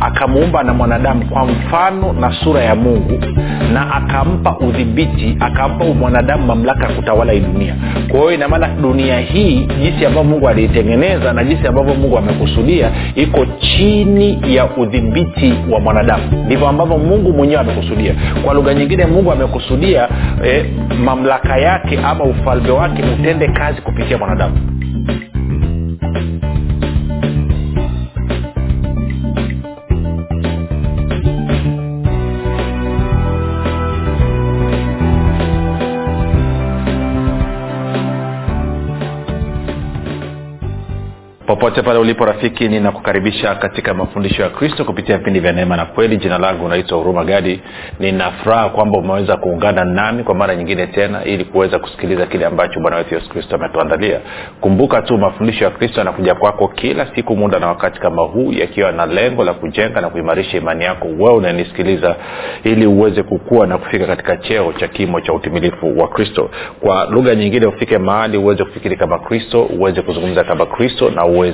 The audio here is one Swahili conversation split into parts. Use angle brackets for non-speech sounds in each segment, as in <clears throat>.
akamuumba na mwanadamu kwa mfano na sura ya mungu na akampa udhibiti akampa mwanadamu mamlaka ya kutawala hii dunia. Kwa hiyo inamaana dunia hii jinsi ambavyo mungu aliitengeneza na jinsi ambavyo mungu amekusudia iko chini ya udhibiti wa mwanadamu. Ndivyo ambavyo mungu mwenyewe amekusudia. Kwa lugha nyingine mungu amekusudia eh, mamlaka yake ama ufalme wake utende kazi kupitia mwanadamu popote pale ulipo rafiki ninakukaribisha katika mafundisho ya kristo kupitia vipindi vya neema na kweli. Jina langu naitwa huruma gadi. Ninafuraha kwamba umeweza kuungana nami kwa mara nyingine tena ili kuweza kusikiliza kile ambacho bwana wetu yesu kristo ametuandalia. Kumbuka tu mafundisho ya kristo yanakuja kwako kila siku muda na wakati kama huu yakiwa na lengo la kujenga na kuimarisha imani yako. Wewe unanisikiliza ili uweze kukua na kufika katika cheo cha kimo cha utimilifu wa kristo. Kwa lugha nyingine ufike mahali uweze kufikiri kama kristo uweze kuzungumza kama kristo na uweze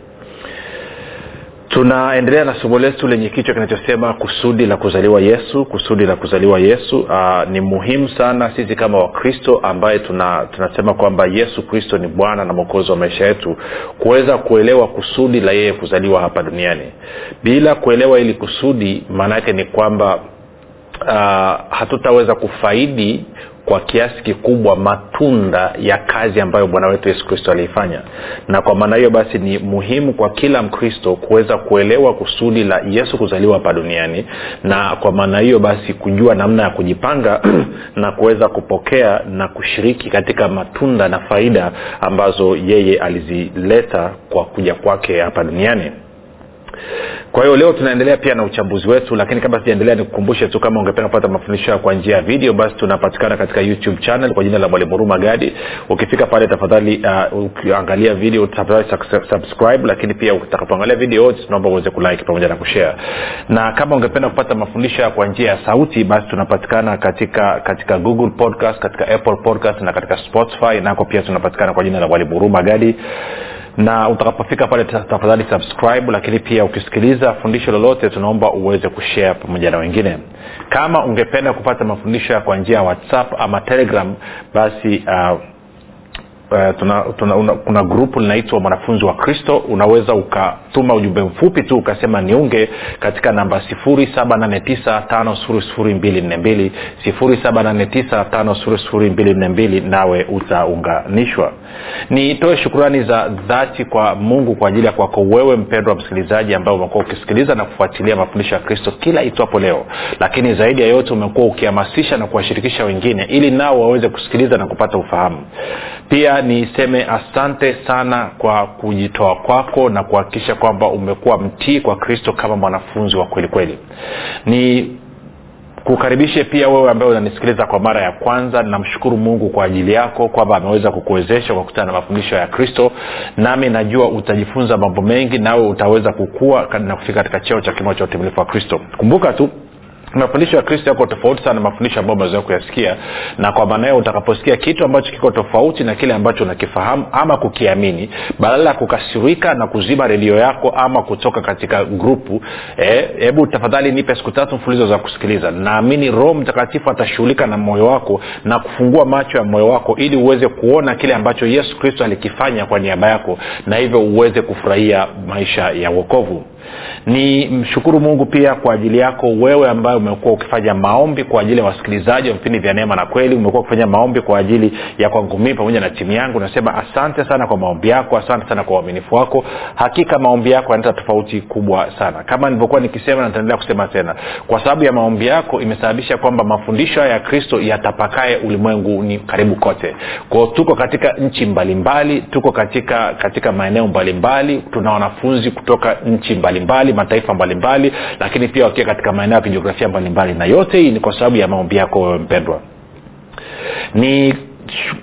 tunaendelea na somo letu lenye kichwa kinachosema kusudi la kuzaliwa yesu kusudi la kuzaliwa yesu. Aa, ni muhimu sana sisi kama wakristo ambaye tuna, tunasema kwamba yesu kristo ni bwana na mwokozi wa maisha yetu kuweza kuelewa kusudi la yeye kuzaliwa hapa duniani. Bila kuelewa ili kusudi maana yake ni kwamba uh, hatutaweza kufaidi kwa kiasi kikubwa matunda ya kazi ambayo bwana wetu yesu kristo aliifanya. Na kwa maana hiyo basi ni muhimu kwa kila mkristo kuweza kuelewa kusudi la yesu kuzaliwa hapa duniani na kwa maana hiyo basi kujua namna ya kujipanga <clears throat> na kuweza kupokea na kushiriki katika matunda na faida ambazo yeye alizileta kwa kuja kwake hapa duniani kwa hiyo leo tunaendelea pia na uchambuzi wetu lakini kabla sijaendelea nikukumbushe tu kama ungependa kupata mafundisho kwa njia ya video basi tunapatikana katika youtube channel kwa jina la mwalimu huruma gadi. Ukifika pale tafadhali uh, ukiangalia video tafadhali subscribe lakini pia utakapoangalia video tunaomba uweze kulike pamoja na kushare. Na kama ungependa kupata mafundisho kwa njia ya sauti basi tunapatikana katika katika google podcast katika apple podcast na katika spotify. Nako pia tunapatikana kwa jina la mwalimu huruma gadi na utakapofika pale tafadhali subscribe lakini pia ukisikiliza fundisho lolote tunaomba uweze kushare pamoja na wengine. Kama ungependa kupata mafundisho kwa njia ya whatsapp ama telegram basi uh, Uh, tuna, tuna, una, kuna grupu linaitwa mwanafunzi wa kristo. Unaweza ukatuma ujumbe mfupi tu ukasema niunge katika namba 7895242 7895242 nawe utaunganishwa. Nitoe shukurani za dhati kwa mungu kwa ajili ya kwako wewe mpendwa msikilizaji ambao umekuwa ukisikiliza na kufuatilia mafundisho ya kristo kila itwapo leo. Lakini zaidi ya yote umekuwa ukihamasisha na kuwashirikisha wengine ili nao waweze kusikiliza na kupata ufahamu pia niseme asante sana kwa kujitoa kwako na kuhakikisha kwamba umekuwa mtii kwa kristo kama mwanafunzi wa kweli kweli. Ni kukaribishe pia wewe ambaye unanisikiliza kwa mara ya kwanza namshukuru mungu kwa ajili yako kwamba ameweza kukuwezesha kwa kutana na mafundisho ya kristo. Nami najua utajifunza mambo mengi nawe utaweza kukua na kufika katika cheo cha kimo cha utimilifu wa kristo. Kumbuka tu mafundisho ya kristo yako tofauti sana mafundisho ambayo umezoea kuyasikia. Na kwa maana hiyo utakaposikia kitu ambacho kiko tofauti na kile ambacho unakifahamu ama kukiamini badala ya kukasirika na kuzima redio yako ama kutoka katika grupu hebu eh, tafadhali nipe siku tatu mfulizo za kusikiliza. Naamini roho mtakatifu atashughulika na moyo wako na kufungua macho ya moyo wako ili uweze kuona kile ambacho yesu kristo alikifanya kwa niaba yako na hivyo uweze kufurahia maisha ya uokovu ni mshukuru mungu pia kwa ajili yako wewe ambaye umekuwa ukifanya maombi kwa ajili ya wasikilizaji wa vipindi vya neema na kweli. Umekuwa ukifanya maombi kwa ajili ya kwangu mii pamoja na timu yangu. Nasema asante sana kwa maombi yako asante sana kwa uaminifu wako. Hakika maombi yako yanaleta tofauti kubwa sana. Kama nilivyokuwa nikisema nataendelea kusema tena kwa sababu ya maombi yako imesababisha kwamba mafundisho ya kristo yatapakae ulimwenguni karibu kote. Kwao tuko katika nchi mbalimbali tuko katika katika maeneo mbalimbali. Tuna wanafunzi kutoka nchi mbalimbali mataifa mbalimbali lakini pia wakiwa katika maeneo ya kijiografia mbalimbali na yote hii ni kwa sababu ya maombi yako wewe mpendwa. Ni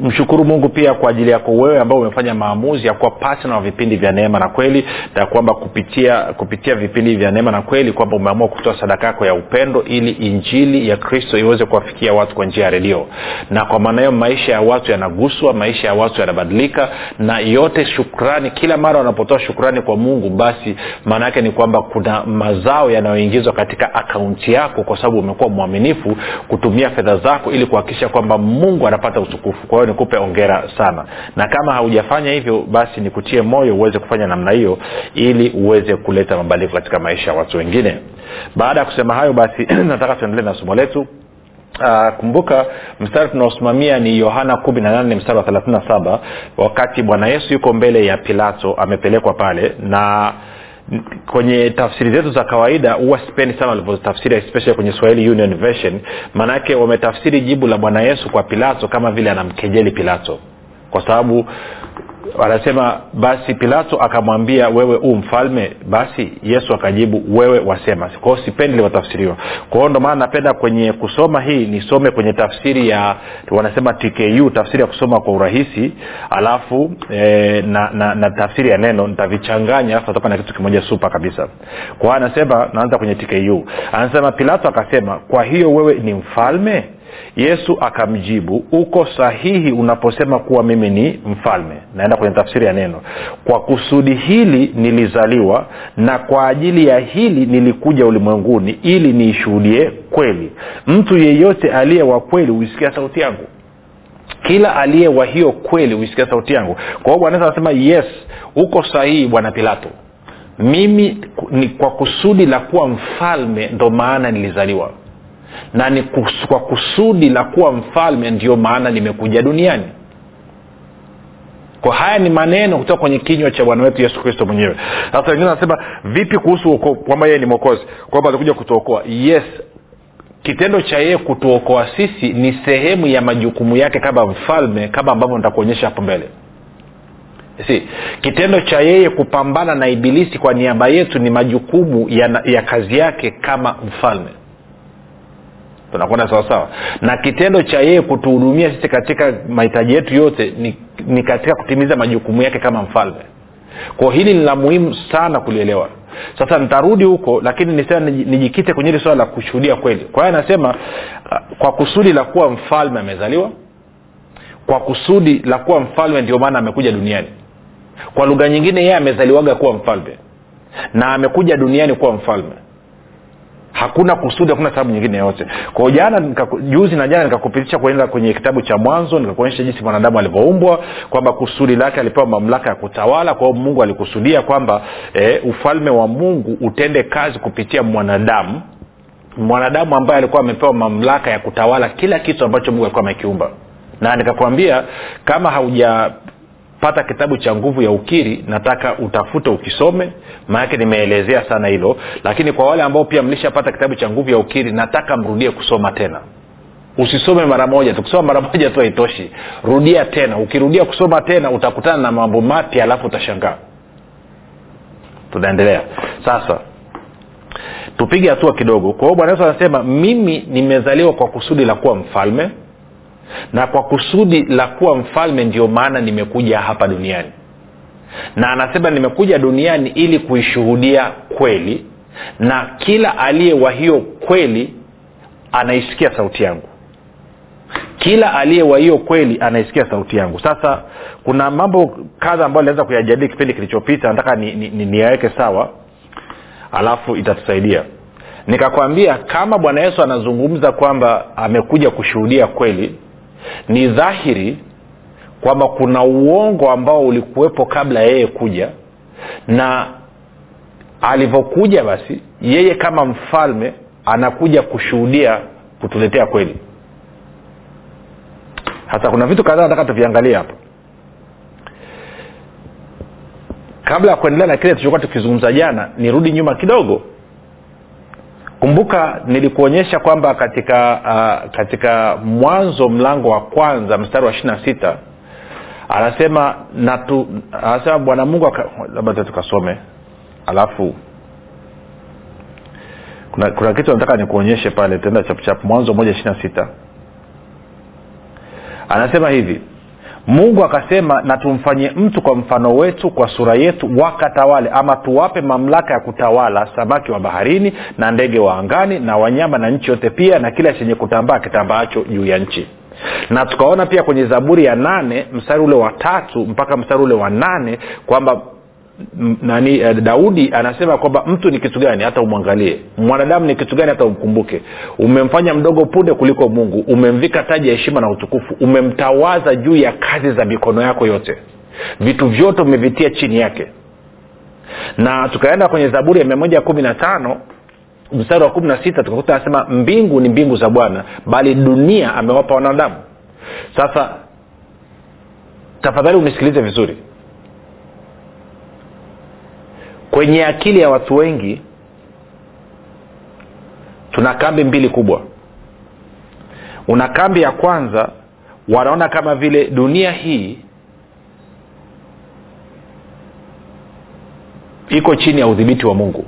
mshukuru mungu pia kwa ajili yako wewe ambao umefanya maamuzi ya kuwa patna wa vipindi vya neema na kweli na kwamba kupitia kupitia vipindi vya neema na kweli kwamba umeamua kutoa sadaka yako ya upendo ili injili ya kristo iweze kuwafikia watu kwa njia ya redio. Na kwa maana hiyo maisha ya watu yanaguswa maisha ya watu yanabadilika na yote shukrani kila mara wanapotoa shukrani kwa mungu basi maana yake ni kwamba kuna mazao yanayoingizwa katika akaunti yako kwa sababu umekuwa mwaminifu kutumia fedha zako ili kuhakikisha kwamba mungu anapata utukufu utukufu kwa hiyo nikupe ongera sana. Na kama haujafanya hivyo basi nikutie moyo uweze kufanya namna hiyo ili uweze kuleta mabadiliko katika maisha ya watu wengine. Baada ya kusema hayo basi <clears throat> nataka tuendelee na somo letu. Uh, kumbuka mstari tunaosimamia ni yohana kumi na nane mstari wa thelathini na saba. Wakati bwana yesu yuko mbele ya pilato amepelekwa pale na kwenye tafsiri zetu za kawaida huwa sipendi sana walivyotafsiri especially kwenye swahili union version. Maanake wametafsiri jibu la bwana yesu kwa pilato kama vile anamkejeli pilato. Kwa sababu anasema basi pilato akamwambia wewe huu mfalme? Basi yesu akajibu wewe wasema. Kwao sipendi livyotafsiriwa kwa hiyo ndo maana napenda kwenye kusoma hii nisome kwenye tafsiri ya wanasema tku tafsiri ya kusoma kwa urahisi. Alafu e, na, na, na tafsiri ya neno nitavichanganya alafu natoka na kitu kimoja supa kabisa. Kwa anasema naanza kwenye tku anasema pilato akasema kwa hiyo wewe ni mfalme yesu akamjibu uko sahihi unaposema kuwa mimi ni mfalme. Naenda kwenye tafsiri ya neno. Kwa kusudi hili nilizaliwa na kwa ajili ya hili nilikuja ulimwenguni ili niishuhudie kweli. Mtu yeyote aliye wa kweli huisikia sauti yangu. Kila aliye wa hiyo kweli huisikia sauti yangu. Kwa hiyo bwana anasema yes uko sahihi bwana pilato. Mimi ni kwa kusudi la kuwa mfalme ndo maana nilizaliwa na ni kwa kusudi la kuwa mfalme ndio maana nimekuja duniani. Kwa haya ni maneno kutoka kwenye kinywa cha bwana wetu yesu kristo mwenyewe. Sasa wengine wanasema vipi kuhusu kwamba yeye ni mwokozi? Kwamba alikuja kutuokoa. Yes kitendo cha yeye kutuokoa sisi ni sehemu ya majukumu yake kama mfalme kama ambavyo nitakuonyesha hapo mbele. Si kitendo cha yeye kupambana na ibilisi kwa niaba yetu ni majukumu ya, ya kazi yake kama mfalme tunakwenda sawasawa na kitendo cha yeye kutuhudumia sisi katika mahitaji yetu yote ni, ni katika kutimiza majukumu yake kama mfalme. Kwa hili ni la muhimu sana kulielewa. Sasa nitarudi huko lakini nisema nijikite kwenye hili swala la kushuhudia kweli. Kwa hiyo anasema kwa kusudi la kuwa mfalme amezaliwa kwa kusudi la kuwa mfalme ndio maana amekuja duniani. Kwa lugha nyingine yeye amezaliwaga kuwa mfalme na amekuja duniani kuwa mfalme hakuna kusudi hakuna sababu nyingine yoyote. Kwao jana juzi na jana nikakupitisha kuenda kwenye kitabu cha mwanzo nikakuonyesha jinsi mwanadamu alivyoumbwa kwamba kusudi lake alipewa mamlaka ya kutawala. Kwa hiyo mungu alikusudia kwamba e, ufalme wa mungu utende kazi kupitia mwanadamu. Mwanadamu ambaye alikuwa amepewa mamlaka ya kutawala kila kitu ambacho mungu alikuwa amekiumba. Na nikakwambia kama hauja pata kitabu cha nguvu ya ukiri nataka utafute ukisome. Maanake nimeelezea sana hilo. Lakini kwa wale ambao pia mlishapata kitabu cha nguvu ya ukiri nataka mrudie kusoma tena. Usisome mara moja tukisoma mara <laughs> moja tu haitoshi. Rudia tena. Ukirudia kusoma tena utakutana na mambo mapya alafu utashangaa. Tunaendelea sasa tupige hatua kidogo. Kwa hiyo bwana yesu anasema mimi nimezaliwa kwa kusudi la kuwa mfalme na kwa kusudi la kuwa mfalme ndio maana nimekuja hapa duniani. Na anasema nimekuja duniani ili kuishuhudia kweli na kila aliye wa hiyo kweli anaisikia sauti yangu. Kila aliye wa hiyo kweli anaisikia sauti yangu. Sasa kuna mambo kadha ambayo inaweza kuyajadili kipindi kilichopita nataka niyaweke ni, ni, sawa alafu itatusaidia. Nikakwambia kama bwana yesu anazungumza kwamba amekuja kushuhudia kweli ni dhahiri kwamba kuna uongo ambao ulikuwepo kabla yeye kuja na alivyokuja basi yeye kama mfalme anakuja kushuhudia kutuletea kweli. Sasa kuna vitu kadhaa nataka tuviangalie hapa. Kabla ya kuendelea na kile tulichokuwa tukizungumza jana nirudi nyuma kidogo kumbuka nilikuonyesha kwamba katika uh, katika mwanzo mlango wa kwanza mstari wa ishiri na sita anasema natu anasema bwana mungu labda tukasome. Alafu kuna, kuna kitu nataka nikuonyeshe pale tenda chapuchapu mwanzo moja ishiri na sita. Anasema hivi mungu akasema na tumfanyie mtu kwa mfano wetu kwa sura yetu wakatawale ama tuwape mamlaka ya kutawala samaki wa baharini na ndege wa angani na wanyama na nchi yote pia na kila chenye kutambaa kitambaacho juu ya nchi. Na tukaona pia kwenye zaburi ya nane mstari ule wa tatu mpaka mstari ule wa nane kwamba nani uh, daudi anasema kwamba mtu ni kitu gani hata umwangalie? Mwanadamu ni kitu gani hata umkumbuke? Umemfanya mdogo punde kuliko mungu umemvika taji ya heshima na utukufu umemtawaza juu ya kazi za mikono yako yote. Vitu vyote umevitia chini yake. Na tukaenda kwenye zaburi ya mia moja kumi na tano mstari wa kumi na sita tukakuta anasema mbingu ni mbingu za bwana bali dunia amewapa wanadamu. Sasa tafadhali unisikilize vizuri kwenye akili ya watu wengi tuna kambi mbili kubwa. Una kambi ya kwanza wanaona kama vile dunia hii iko chini ya udhibiti wa mungu.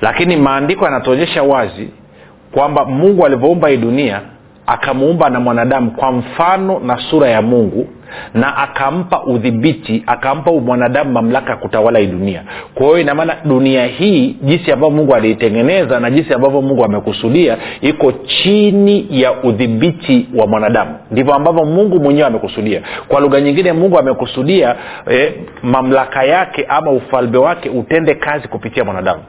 Lakini maandiko yanatuonyesha wazi kwamba mungu alivyoumba hii dunia akamuumba na mwanadamu kwa mfano na sura ya mungu na akampa udhibiti akampa mwanadamu mamlaka ya kutawala hii dunia. Kwa hiyo inamaana dunia hii jinsi ambavyo mungu aliitengeneza na jinsi ambavyo mungu amekusudia iko chini ya udhibiti wa mwanadamu. Ndivyo ambavyo mungu mwenyewe amekusudia. Kwa lugha nyingine mungu amekusudia eh, mamlaka yake ama ufalme wake utende kazi kupitia mwanadamu.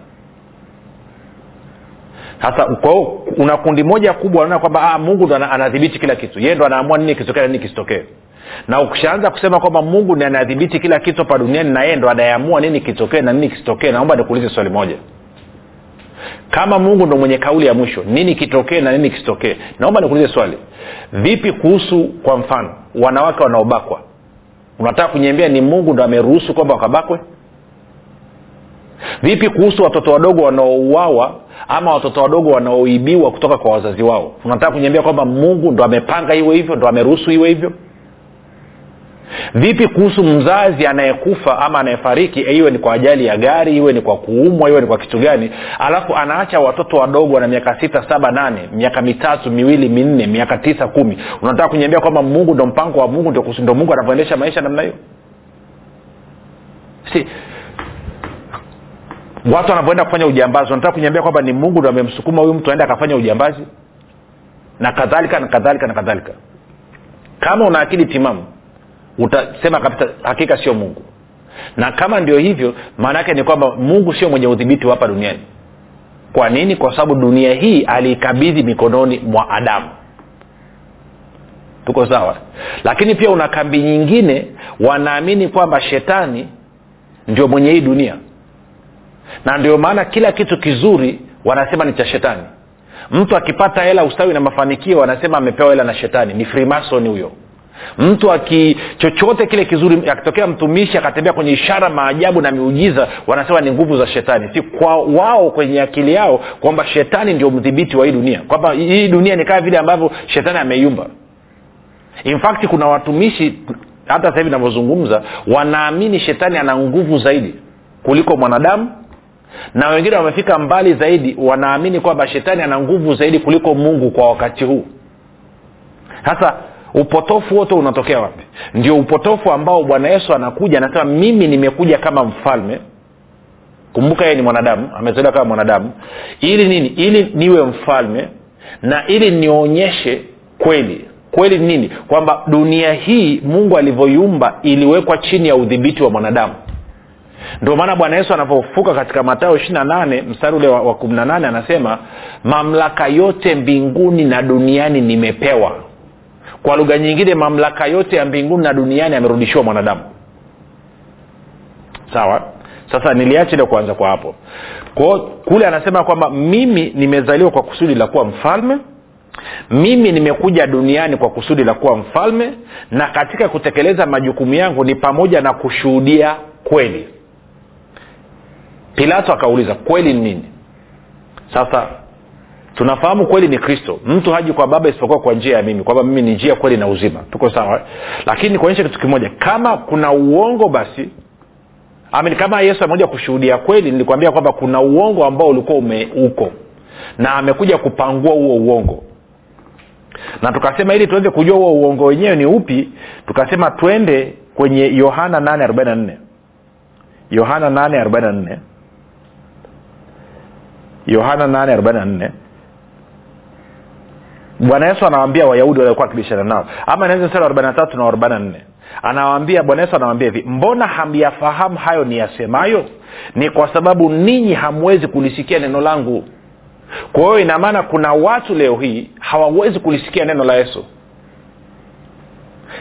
Sasa kwao una kundi moja kubwa naona kwamba ah, mungu ndo anadhibiti kila kitu. Yeye ndo anaamua nini kisitokee nini kisitokee na ukishaanza kusema kwamba mungu ndi anadhibiti kila kitu hapa duniani na yeye ndo anayeamua nini kitokee na nini kisitokee naomba nikuulize swali moja. Kama mungu ndo mwenye kauli ya mwisho nini kitokee na nini kisitokee naomba nikuulize swali. Vipi kuhusu kwa mfano wanawake wanaobakwa? Unataka kunyembea ni mungu ndo ameruhusu kwamba wakabakwe? Vipi kuhusu watoto wadogo wanaouawa ama watoto wadogo wanaoibiwa kutoka kwa wazazi wao? Unataka kunyembea kwamba mungu ndo amepanga iwe hivyo ndo ameruhusu iwe hivyo vipi kuhusu mzazi anayekufa ama anayefariki iwe ni kwa ajali ya gari iwe ni kwa kuumwa iwe ni kwa kitu gani? Alafu anaacha watoto wadogo wana miaka sita saba nane miaka mitatu miwili minne miaka tisa kumi. Unataka kunyambia kwamba mungu ndo mpango wa mungu ndo, ndo mungu anavyoendesha maisha namna hiyo? Si. Watu wanavyoenda kufanya ujambazi unataka kunyambia kwamba ni mungu ndo amemsukuma huyu mtu aende akafanya ujambazi? Na kadhalika na kadhalika na kadhalika. Kama una akili timamu utasema kabisa hakika sio mungu. Na kama ndio hivyo maana yake ni kwamba mungu sio mwenye udhibiti hapa duniani. Kwa nini? Kwa sababu dunia hii aliikabidhi mikononi mwa adamu. Tuko sawa? Lakini pia una kambi nyingine wanaamini kwamba shetani ndio mwenye hii dunia. Na ndio maana kila kitu kizuri wanasema ni cha shetani. Mtu akipata hela ustawi na mafanikio wanasema amepewa hela na shetani. Ni frimasoni huyo mtu aki chochote kile kizuri akitokea mtumishi akatembea kwenye ishara maajabu na miujiza wanasema ni nguvu za shetani. Si kwa wao kwenye akili yao kwamba shetani ndio mdhibiti wa hii dunia. Kwamba hii dunia ni kama vile ambavyo shetani ameiumba. In fact kuna watumishi hata sasa hivi navyozungumza wanaamini shetani ana nguvu zaidi kuliko mwanadamu na wengine wamefika mbali zaidi wanaamini kwamba shetani ana nguvu zaidi kuliko mungu kwa wakati huu. Sasa upotofu wote unatokea wapi? Ndio upotofu ambao bwana yesu anakuja anasema mimi nimekuja kama mfalme. Kumbuka yeye ni mwanadamu amezaliwa kama mwanadamu. Ili nini? Ili niwe mfalme na ili nionyeshe kweli. Kweli nini? Kwamba dunia hii mungu alivyoiumba iliwekwa chini ya udhibiti wa mwanadamu. Ndio maana bwana yesu anavyofuka katika matayo ishiri nane mstari ule wa, wa kumi na nane anasema mamlaka yote mbinguni na duniani nimepewa kwa lugha nyingine mamlaka yote ya mbinguni na duniani amerudishiwa mwanadamu. Sawa? Sasa niliachile kuanza kwa hapo. Kwao kule anasema kwamba mimi nimezaliwa kwa kusudi la kuwa mfalme mimi nimekuja duniani kwa kusudi la kuwa mfalme na katika kutekeleza majukumu yangu ni pamoja na kushuhudia kweli. Pilato akauliza kweli ni nini? Sasa tunafahamu kweli ni kristo. Mtu haji kwa baba isipokuwa kwa njia ya mimi kwamba mimi ni njia kweli na uzima. Tuko sawa? Lakini kuonyesha kitu kimoja kama kuna uongo basi Amin, kama yesu amekuja kushuhudia kweli nilikwambia kwamba kuna uongo ambao ulikuwa umeuko na amekuja kupangua huo uongo. Na tukasema ili tuweze kujua huo uongo wenyewe ni upi tukasema twende kwenye yohana 844 yohana 844 yohana 844 bwana yesu anawaambia wayahudi waliokuwa wakibishana nao. Ama naweza mstari wa 43 na 44 anawaambia bwana yesu anawaambia hivi mbona hamyafahamu hayo ni yasemayo ni kwa sababu ninyi hamwezi kulisikia neno langu. Kwa hiyo ina maana kuna watu leo hii hawawezi kulisikia neno la yesu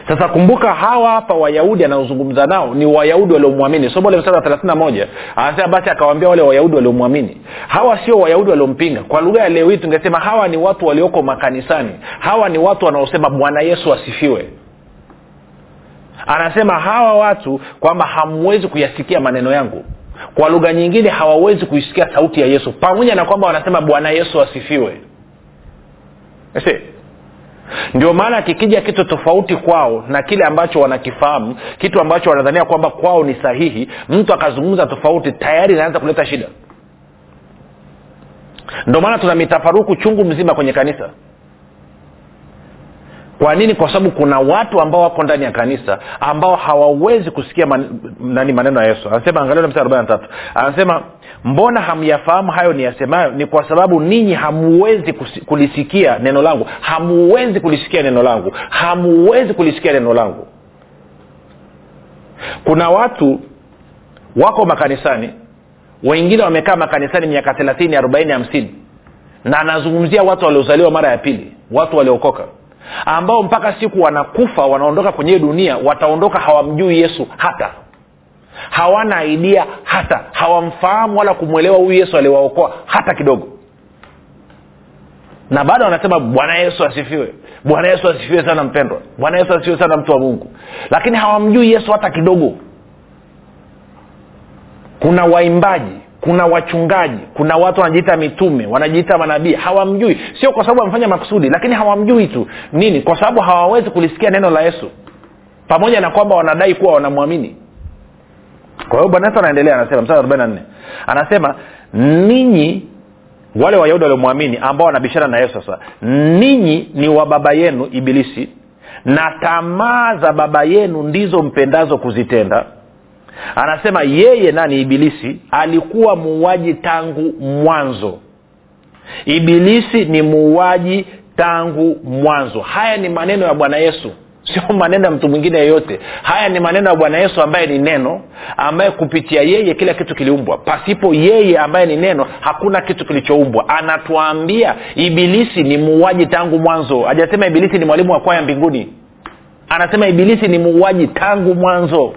sasa kumbuka hawa hapa wayahudi anaozungumza nao ni wayahudi waliomwamini. Somo le msara thelathina moja anasema basi akawaambia wale wayahudi waliomwamini. Hawa sio wayahudi waliompinga kwa lugha ya leo hii tungesema hawa ni watu walioko makanisani. Hawa ni watu wanaosema bwana yesu asifiwe. Anasema hawa watu kwamba hamwezi kuyasikia maneno yangu. Kwa lugha nyingine hawawezi kuisikia sauti ya yesu. Pamoja na kwamba wanasema bwana yesu asifiwe ndio maana kikija kitu tofauti kwao na kile ambacho wanakifahamu kitu ambacho wanadhania kwamba kwao ni sahihi mtu akazungumza tofauti tayari inaanza kuleta shida. Ndio maana tuna mitafaruku chungu mzima kwenye kanisa kwa nini? Kwa sababu kuna watu ambao wako ndani ya kanisa ambao hawawezi kusikia man, nani maneno ya yesu. Anasema angalia mstari arobaini na tatu. Anasema mbona hamyafahamu hayo ni yasemayo ni kwa sababu ninyi hamuwezi kulisikia neno langu. Hamuwezi kulisikia neno langu. Hamuwezi kulisikia neno langu. Kuna watu wako makanisani wengine wamekaa makanisani miaka thelathini arobaini hamsini na anazungumzia watu waliozaliwa mara ya pili watu waliokoka ambao mpaka siku wanakufa wanaondoka kwenye dunia wataondoka hawamjui yesu hata. Hawana aidia hata. Hawamfahamu wala kumwelewa huyu yesu aliwaokoa hata kidogo. Na bado wanasema bwana yesu asifiwe. Bwana yesu asifiwe sana mpendwa. Bwana yesu asifiwe sana mtu wa mungu. Lakini hawamjui yesu hata kidogo. Kuna waimbaji kuna wachungaji kuna watu wanajiita mitume wanajiita manabii. Hawamjui. Sio kwa sababu wamefanya makusudi lakini hawamjui tu. Nini? Kwa sababu hawawezi kulisikia neno la yesu. Pamoja na kwamba wanadai kuwa wanamwamini. Kwa hiyo bwana yesu anaendelea anasema msaa arobaini na nne. Anasema ninyi wale wayahudi waliomwamini ambao wanabishana na yesu sasa ninyi ni wa baba yenu ibilisi na tamaa za baba yenu ndizo mpendazo kuzitenda anasema yeye nani? Ibilisi. Alikuwa muuaji tangu mwanzo. Ibilisi ni muuaji tangu mwanzo. Haya ni maneno ya bwana yesu. Sio maneno ya mtu mwingine yeyote. Haya ni maneno ya bwana yesu ambaye ni neno ambaye kupitia yeye kila kitu kiliumbwa. Pasipo yeye ambaye ni neno hakuna kitu kilichoumbwa. Anatuambia ibilisi ni muuaji tangu mwanzo. Hajasema ibilisi ni mwalimu wa kwaya mbinguni. Anasema ibilisi ni muuaji tangu mwanzo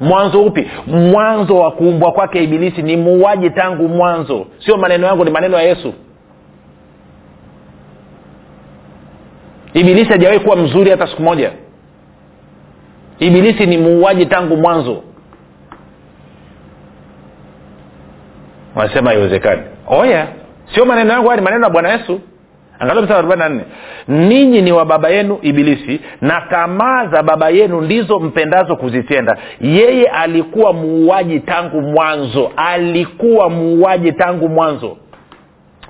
mwanzo upi? Mwanzo wa kuumbwa kwake ibilisi. Ni muuaji tangu mwanzo. Sio maneno yangu ni maneno ya yesu. Ibilisi hajawahi kuwa mzuri hata siku moja. Ibilisi ni muuaji tangu mwanzo. Wanasema haiwezekani. Oya sio maneno yangu haya ni maneno ya bwana yesu angalia mstari ninyi ni wa baba yenu ibilisi na tamaa za baba yenu ndizo mpendazo kuzitenda. Yeye alikuwa muuaji tangu mwanzo. Alikuwa muuaji tangu mwanzo.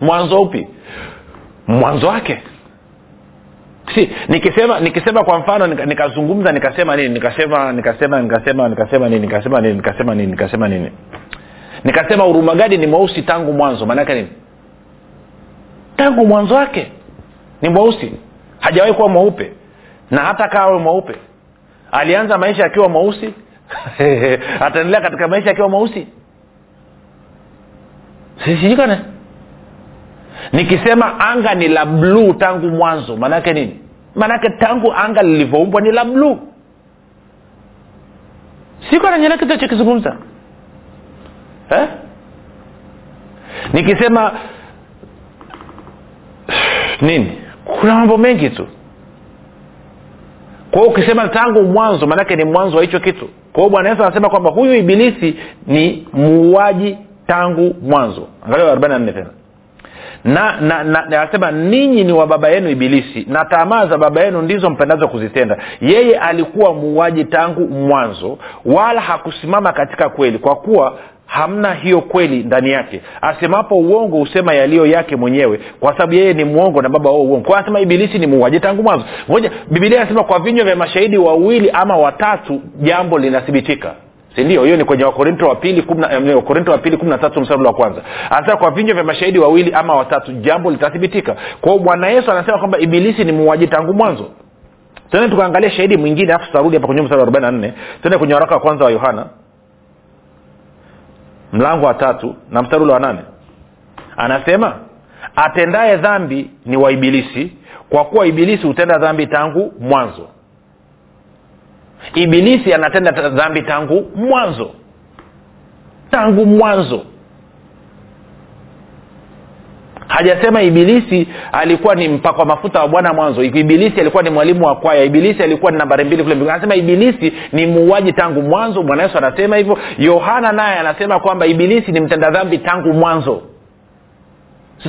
Mwanzo upi? Mwanzo wake. Si nikisema nikisema kwa mfano nikazungumza nika nikasema nini? Nikasema nikasema nikasema nikasema nini? Nikasema nini? Nikasema nini? Nikasema nini? Nikasema urumagadi ni mweusi tangu mwanzo? Maanaake nini tangu mwanzo wake. Ni mweusi. Hajawahi kuwa mweupe. Na hata kaa awe mweupe. Alianza maisha akiwa mweusi. <laughs> Ataendelea katika maisha akiwa mweusi. Sishikane nikisema anga ni la bluu tangu mwanzo maanaake nini? Maanaake tangu anga lilivyoumbwa ni la bluu siko nanyena kitu chokizungumza eh? nikisema nini? Kuna mambo mengi tu. Kwa hiyo ukisema tangu mwanzo maanake ni mwanzo wa hicho kitu. Kwa hiyo bwana yesu anasema kwamba huyu ibilisi ni muuaji tangu mwanzo. Angalia arobaini na tena. Na na na anasema ninyi ni wa baba yenu ibilisi. Na tamaa za baba yenu ndizo mpendazo kuzitenda. Yeye alikuwa muuaji tangu mwanzo wala hakusimama katika kweli kwa kuwa hamna hiyo kweli ndani yake. Asemapo uongo husema yaliyo yake mwenyewe kwa sababu yeye ni mwongo na baba wao uongo. Kwa anasema ibilisi ni muuaji tangu mwanzo. Moja bibilia anasema kwa vinywa vya mashahidi wawili ama watatu jambo linathibitika. Sindio hiyo ni kwenye wakorinto wa pili wakorinto wa pili kumi na tatu msarula wa kwanza. Anasema kwa vinywa vya mashahidi wawili ama watatu jambo litathibitika. Kwao bwana yesu anasema kwamba ibilisi ni muuaji tangu mwanzo. Tene tukaangalia shahidi mwingine alafu tutarudi hapa kwenye msara arobaini na nne. Tende kwenye waraka wa kwanza wa yohana mlango wa tatu na mstari ule wa nane. Anasema atendaye dhambi ni waibilisi kwa kuwa ibilisi hutenda dhambi tangu mwanzo. Ibilisi anatenda dhambi tangu mwanzo. Tangu mwanzo hajasema ibilisi alikuwa ni mpakwa mafuta wa bwana mwanzo. Ibilisi alikuwa ni mwalimu wa kwaya. Ibilisi alikuwa ni nambari mbili kule anasema ibilisi ni muuaji tangu mwanzo. Bwana yesu anasema hivyo. Yohana naye anasema kwamba ibilisi ni mtenda dhambi tangu mwanzo.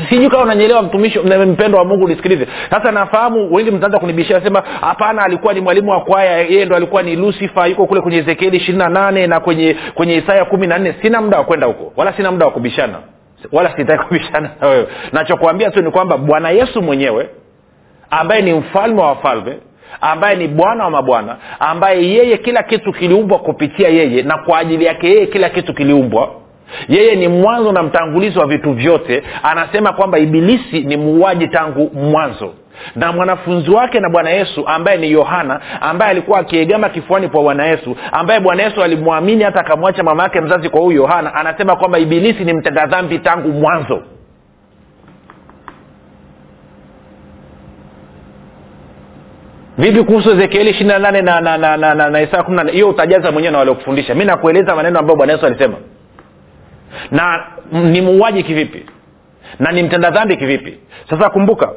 Sijui kama unanyelewa mtumishi mpendo wa mungu nisikilize. Sasa nafahamu wengi mtaanza kunibishia sema hapana alikuwa ni mwalimu wa kwaya. Yeye ndo alikuwa ni lusifa yuko kule kwenye ezekieli ishirini na nane na kwenye kwenye isaya kumi na nne. Sina muda wa kwenda huko wala sina muda wa kubishana wala sitaki kubishana na wewe. Nachokuambia tu ni kwamba bwana yesu mwenyewe ambaye ni mfalme wa wafalme ambaye ni bwana wa mabwana ambaye yeye kila kitu kiliumbwa kupitia yeye na kwa ajili yake yeye kila kitu kiliumbwa yeye ni mwanzo na mtangulizi wa vitu vyote. Anasema kwamba ibilisi ni muuaji tangu mwanzo na mwanafunzi wake na bwana yesu ambaye ni yohana ambaye alikuwa akiegama kifuani kwa bwana yesu ambaye bwana yesu alimwamini hata akamwacha mama yake mzazi kwa huyu yohana anasema kwamba ibilisi ni mtenda dhambi tangu mwanzo. Vipi kuhusu ezekieli ishiri na nane na, na, na, na, na, na isaa kumi hiyo utajaza mwenyewe na waliokufundisha mi nakueleza maneno ambayo bwana yesu alisema. Na ni muuaji kivipi? Na ni mtenda dhambi kivipi? Sasa kumbuka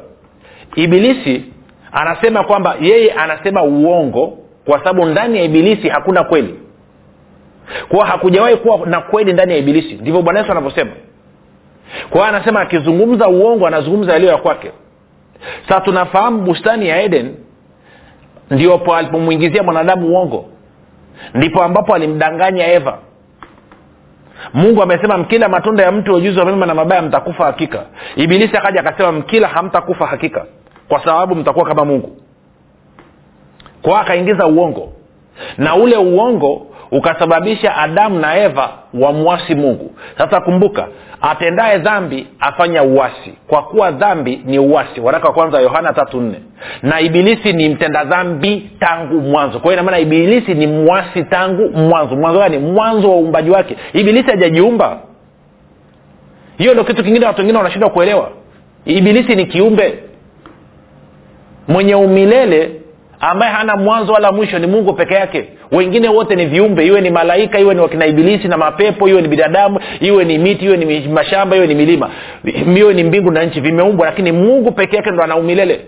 ibilisi anasema kwamba yeye anasema uongo kwa sababu ndani ya ibilisi hakuna kweli. Kwao hakujawahi kuwa na kweli ndani ya ibilisi. Ndivyo bwana yesu anavyosema. Kwa anasema akizungumza uongo anazungumza yaliyo ya kwake. Sasa tunafahamu bustani ya eden ndiopo alipomwingizia mwanadamu uongo. Ndipo ambapo alimdanganya eva. Mungu amesema mkila matunda ya mtu ujuzi wa mema na mabaya mtakufa hakika. Ibilisi akaja akasema mkila hamtakufa hakika kwa sababu mtakuwa kama mungu. Kwao akaingiza uongo. Na ule uongo ukasababisha adamu na eva wamwasi mungu. Sasa kumbuka atendaye dhambi afanya uwasi kwa kuwa dhambi ni uwasi waraka wa kwanza yohana tatu nne. Na ibilisi ni mtenda dhambi tangu mwanzo. Kwa hiyo inamaana ibilisi ni mwasi tangu mwanzo. Mwanzo gani? Mwanzo wa uumbaji wake. Ibilisi hajajiumba. Hiyo ndo kitu kingine watu wengine wanashindwa kuelewa. Ibilisi ni kiumbe mwenye umilele ambaye hana mwanzo wala mwisho ni mungu peke yake. Wengine wote ni viumbe iwe ni malaika iwe ni wakina ibilisi na mapepo iwe ni binadamu iwe ni miti iwe ni mashamba iwe ni milima. Iwe ni mbingu na nchi vimeumbwa lakini mungu peke yake ndo ana umilele.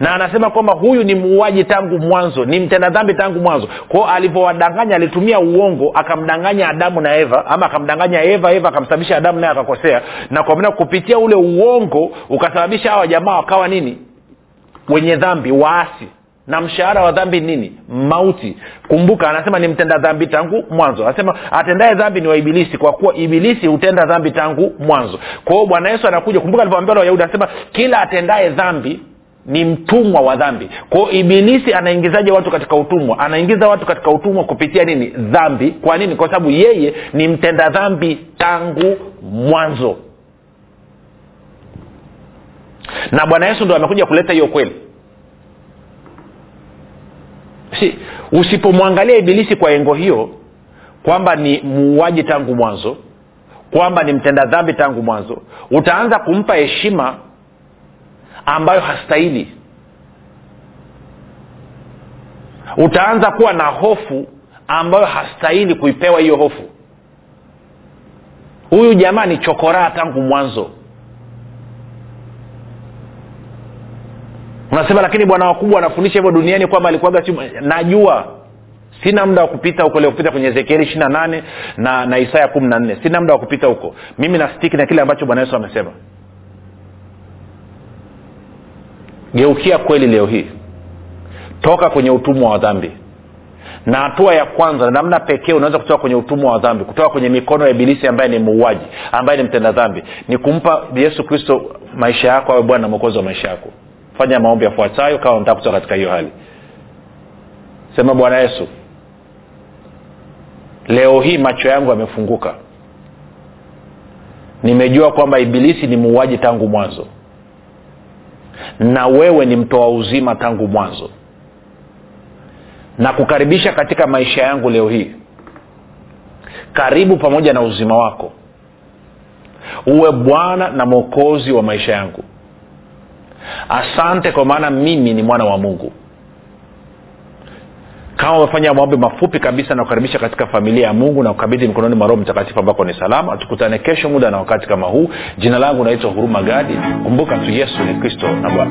Na anasema kwamba huyu ni muuaji tangu mwanzo ni mtenda dhambi tangu mwanzo. Kwao alivyowadanganya alitumia uongo akamdanganya adamu na eva ama akamdanganya eva eva akamsababisha adamu naye akakosea. Na kwa kupitia ule uongo ukasababisha hawa jamaa wakawa nini wenye dhambi waasi. Na mshahara wa dhambi nini? Mauti. Kumbuka anasema ni mtenda dhambi tangu mwanzo. Anasema atendaye dhambi ni wa ibilisi kwa kuwa ibilisi hutenda dhambi tangu mwanzo. Kwa hiyo bwana yesu anakuja kumbuka alivyoambia wayahudi anasema kila atendaye dhambi ni mtumwa wa dhambi. Kwao ibilisi anaingizaje watu katika utumwa? Anaingiza watu katika utumwa kupitia nini? Dhambi. Kwa nini? Kwa sababu yeye ni mtenda dhambi tangu mwanzo na bwana yesu ndo amekuja kuleta hiyo kweli. Si usipomwangalia ibilisi kwa engo hiyo kwamba ni muuaji tangu mwanzo kwamba ni mtenda dhambi tangu mwanzo utaanza kumpa heshima ambayo hastahili. Utaanza kuwa na hofu ambayo hastahili kuipewa hiyo hofu. Huyu jamaa ni chokoraa tangu mwanzo unasema lakini bwana wakubwa anafundisha hivyo duniani kwamba alikuaga si najua sina muda wa kupita huko leo kwenye ezekieli ishiri na nane na na isaya kumi na nne. Sina muda wa kupita huko. Mimi nastiki na kile ambacho bwana yesu amesema. Geukia kweli leo hii. Toka kwenye utumwa wa dhambi. Na hatua ya kwanza namna pekee unaweza kutoka kwenye utumwa wa dhambi kutoka kwenye mikono ya ibilisi ambaye ni muuaji ambaye ni mtenda dhambi ni kumpa yesu kristo maisha yako awe bwana na mwokozi wa maisha yako fanya maombi yafuatayo kama unataka kutoka katika hiyo hali. Sema bwana yesu leo hii macho yangu yamefunguka. Nimejua kwamba ibilisi ni muuaji tangu mwanzo. Na wewe ni mtoa uzima tangu mwanzo. Na kukaribisha katika maisha yangu leo hii. Karibu pamoja na uzima wako. Uwe bwana na mwokozi wa maisha yangu asante kwa maana mimi ni mwana wa mungu. Kama umefanya maombi mafupi kabisa na kukaribisha katika familia ya mungu na kukabidhi mikononi mwa roho mtakatifu ambako ni salama tukutane kesho muda na wakati kama huu. Jina langu naitwa huruma gadi. Kumbuka tu yesu ni kristo na bwana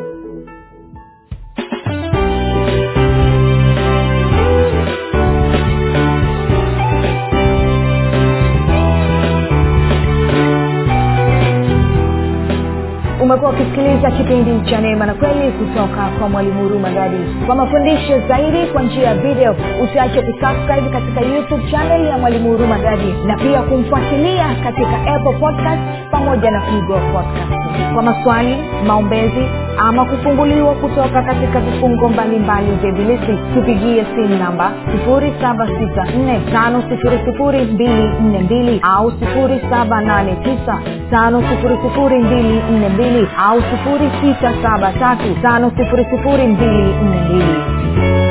umekuwa ukisikiliza kipindi cha neema na kweli kutoka kwa mwalimu huruma gadi kwa mafundisho zaidi kwa njia ya video usiache kusubscribe katika youtube chanel ya mwalimu huruma gadi na pia kumfuatilia katika apple podcast pamoja na google podcast kwa maswali maombezi ama kufunguliwa kutoka katika vifungo mbalimbali vya ibilisi tupigie simu namba 7645242 au 7895242 au 6735242